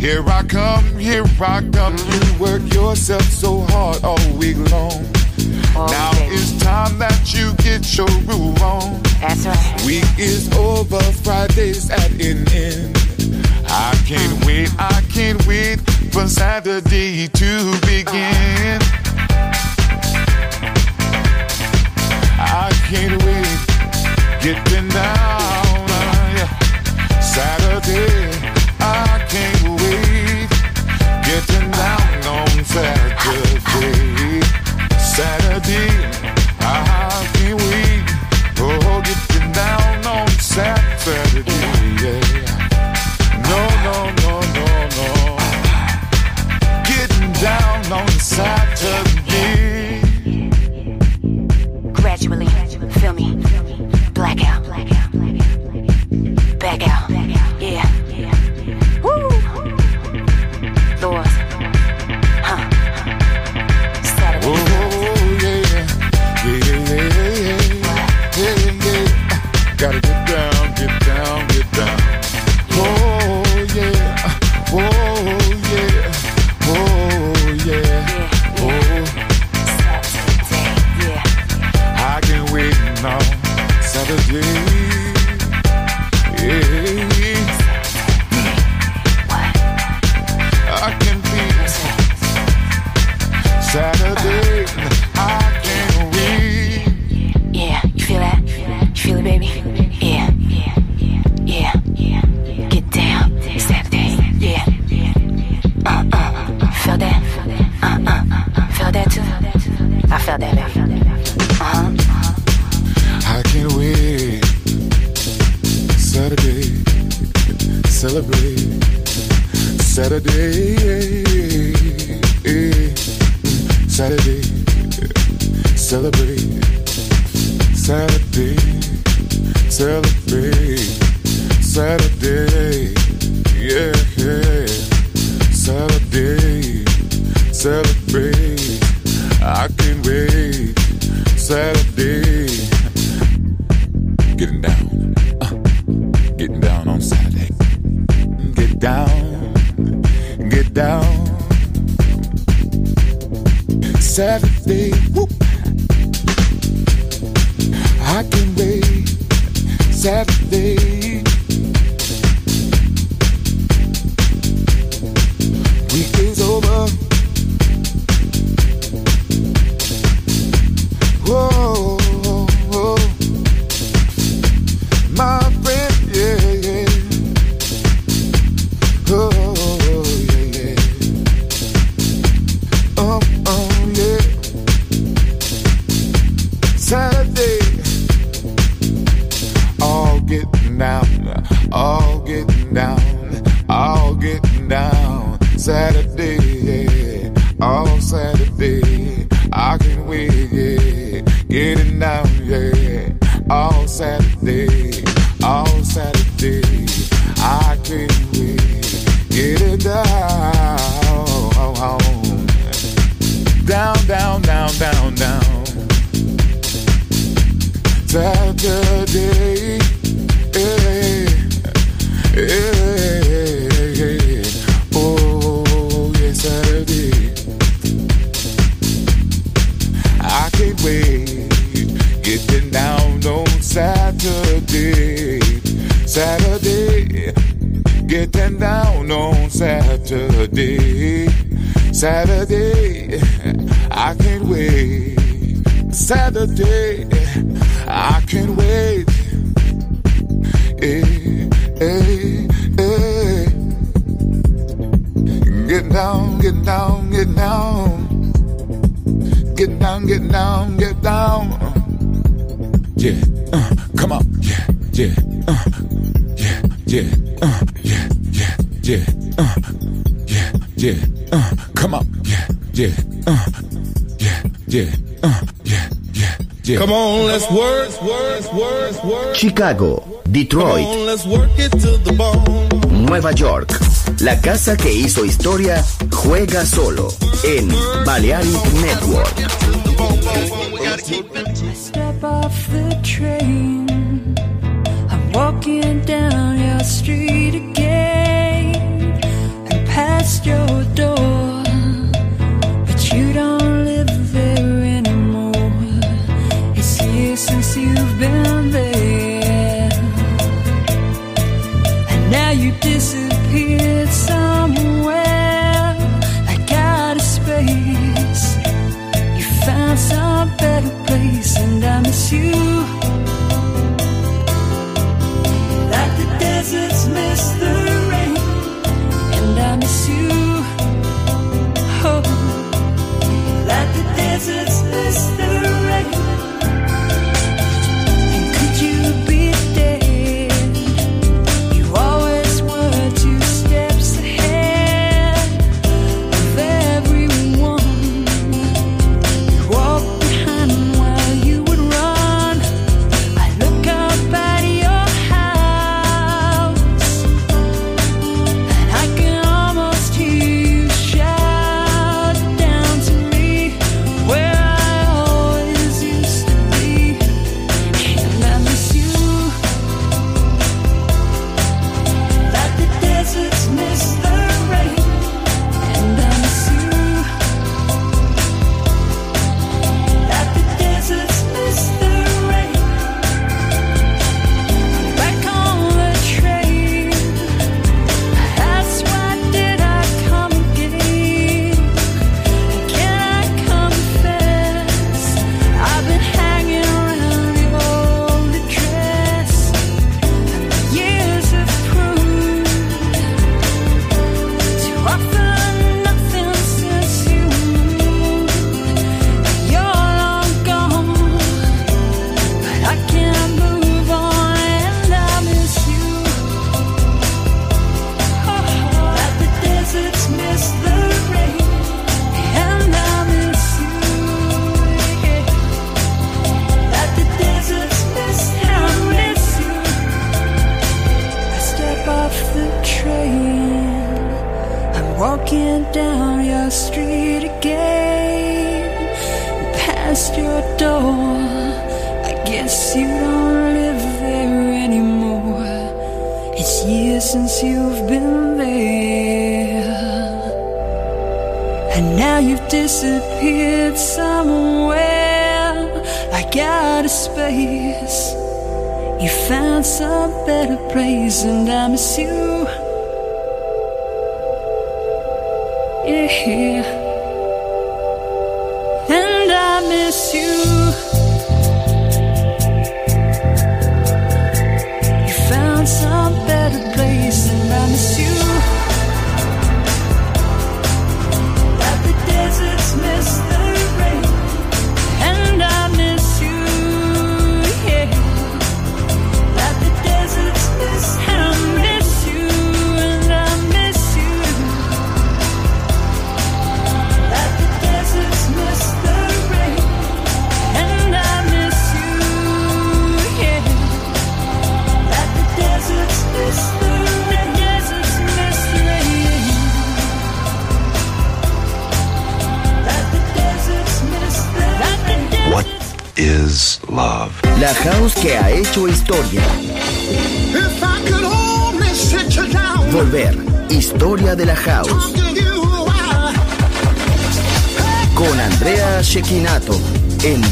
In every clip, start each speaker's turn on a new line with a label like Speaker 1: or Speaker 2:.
Speaker 1: Here I come, here I come. You work yourself so hard all week long. Now it's time that you get your groove on. That's right. Week is over, Friday's at an end. I can't wait, I can't wait for Saturday to begin. I can't wait, getting down. Uh, Saturday. Saturday, Saturday. Saturday, Saturday, celebrate. Saturday, celebrate. Saturday, yeah, yeah. Saturday, celebrate. I can't wait. Saturday. everything. getting down on Saturday. Saturday, I can't wait. Saturday, I can't wait. Hey, hey, hey. Get down, get down, get down. Get down, get down, get down. Yeah, uh, come on, yeah, yeah. Uh. come on,
Speaker 2: let's work, work, work, work.
Speaker 3: Chicago, Detroit. Nueva York. La casa que hizo historia juega solo en Balearic Network.
Speaker 4: Walking down your street again and past your door, but you don't live there anymore. It's years since you've been there, and now you disappeared somewhere like out of space. You found some better place, and I miss you.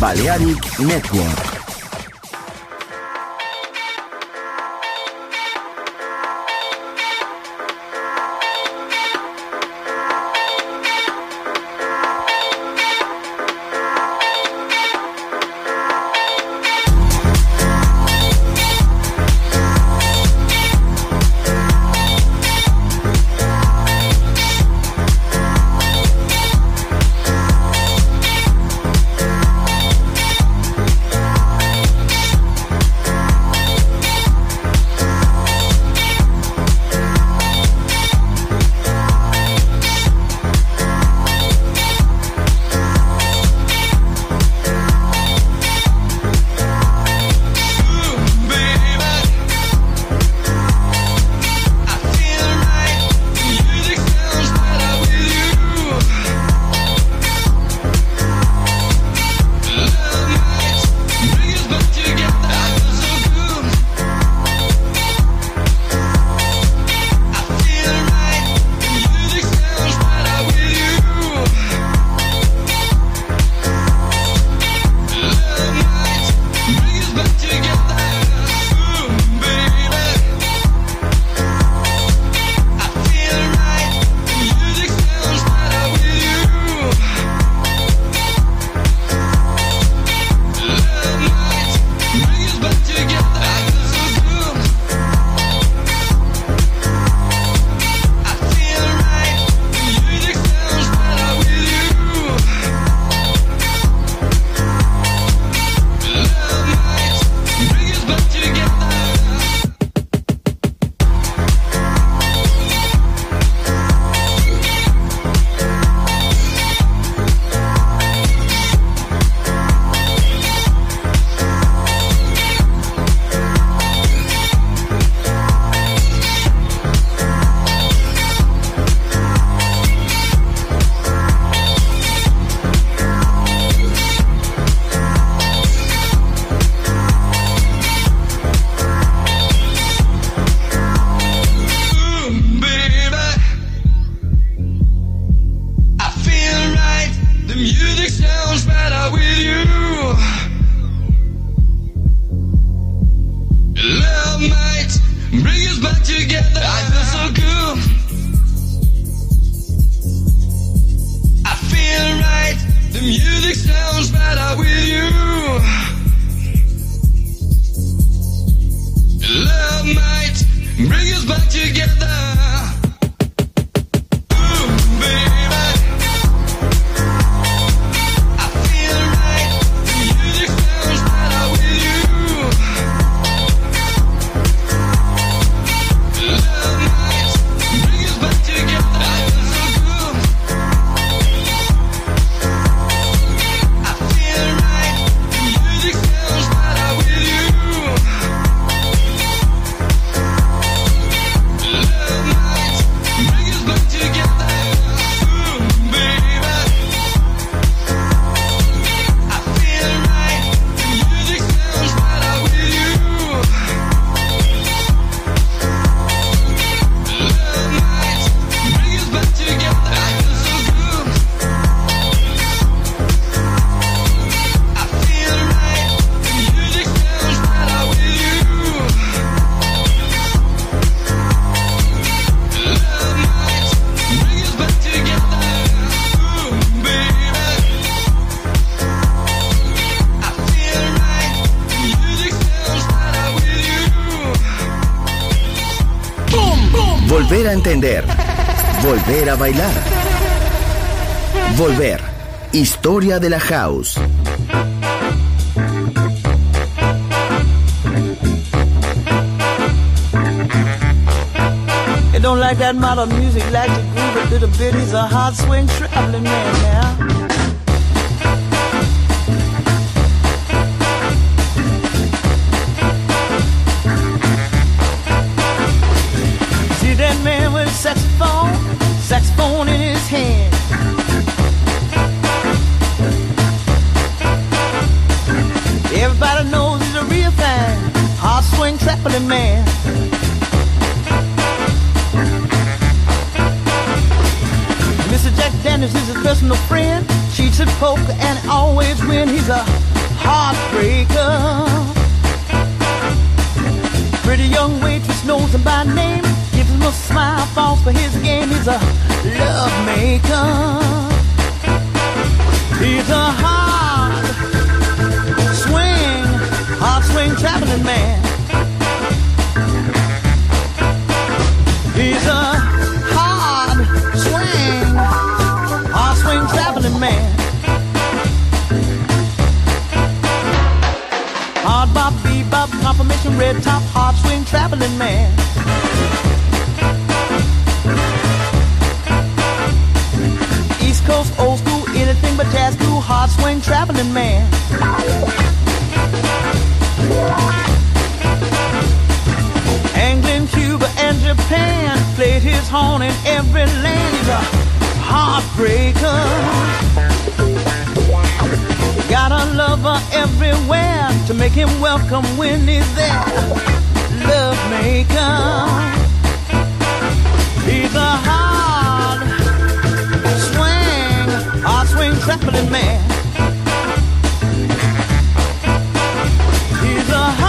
Speaker 5: Balearic Network. historia de la house.
Speaker 6: They don't like that modern music, like the groove, the bitties, a hot swing traveling man now. Him by name. Gives him a smile, falls for his game. He's a love maker. He's a hard swing, hard swing traveling man. He's a hard swing, hard swing traveling man. Hard bop, bebop, confirmation, red top, traveling man. East Coast, old school, anything but jazz cool, hard swing traveling man. England, Cuba, and Japan played his horn in every land. He's a heartbreaker. Got a lover everywhere to make him welcome when he's there. Love maker. He's a hard swing, swing man. He's a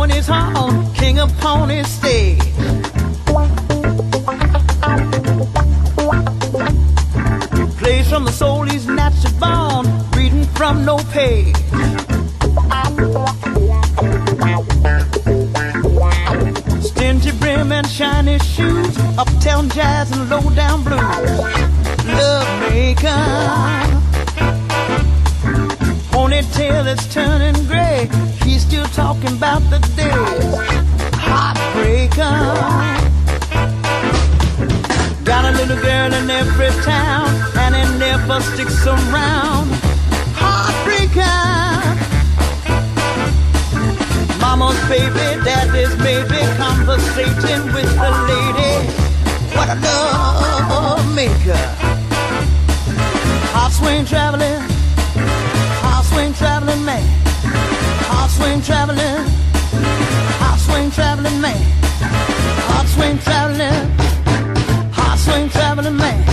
Speaker 6: blowing his king upon his stage. Plays from the soul he's naturally born, reading from no page. Stingy brim and shiny shoes, uptown jazz and low down blues. Love maker. Ponytail that's turning gray. Still talking about the days. Heartbreaker. Got a little girl in every town, and it never sticks around. Heartbreaker. Mama's baby, daddy's maybe conversating with the lady. What a love maker. Hot swing traveling. Hot swing traveling man. Swing traveling. Hot swing traveling man. Hot swing traveling. Hot swing traveling man.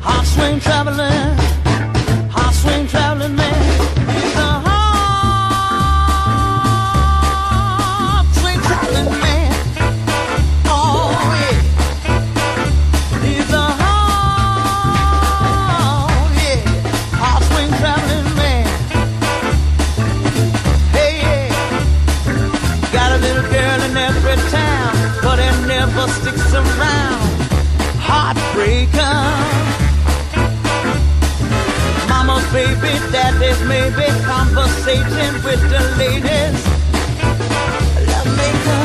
Speaker 6: Hot swing traveling. Hot swing traveling man. Heartbreaker. Mama's baby, daddy's maybe conversating with the ladies. Love maker.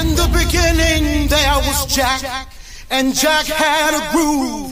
Speaker 7: In the beginning, there was Jack, and Jack had a groove.